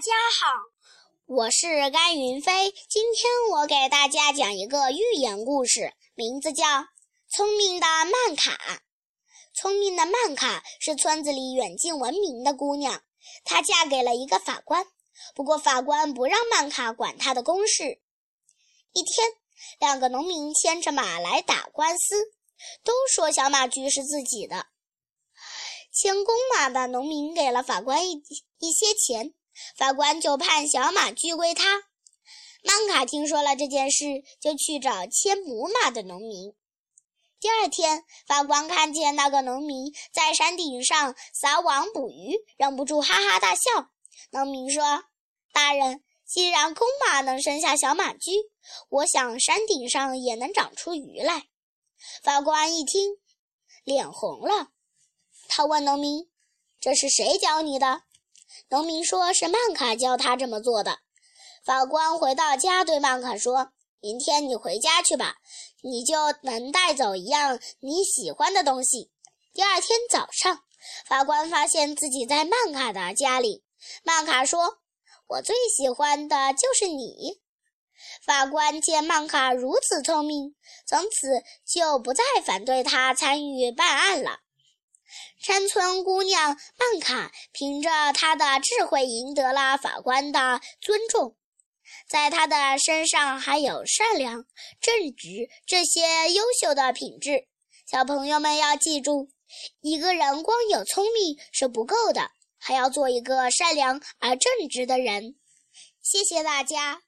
家好，我是甘云飞。今天我给大家讲一个寓言故事，名字叫《聪明的曼卡》。聪明的曼卡是村子里远近闻名的姑娘，她嫁给了一个法官。不过法官不让曼卡管他的公事。一天，两个农民牵着马来打官司，都说小马驹是自己的。牵公马的农民给了法官一一些钱，法官就判小马驹归他。曼卡听说了这件事，就去找牵母马的农民。第二天，法官看见那个农民在山顶上撒网捕鱼，忍不住哈哈大笑。农民说：“大人，既然公马能生下小马驹，我想山顶上也能长出鱼来。”法官一听，脸红了。他问农民：“这是谁教你的？”农民说：“是曼卡教他这么做的。”法官回到家，对曼卡说：“明天你回家去吧，你就能带走一样你喜欢的东西。”第二天早上，法官发现自己在曼卡的家里。曼卡说：“我最喜欢的就是你。”法官见曼卡如此聪明，从此就不再反对他参与办案了。山村姑娘曼卡凭着她的智慧赢得了法官的尊重，在她的身上还有善良、正直这些优秀的品质。小朋友们要记住，一个人光有聪明是不够的，还要做一个善良而正直的人。谢谢大家。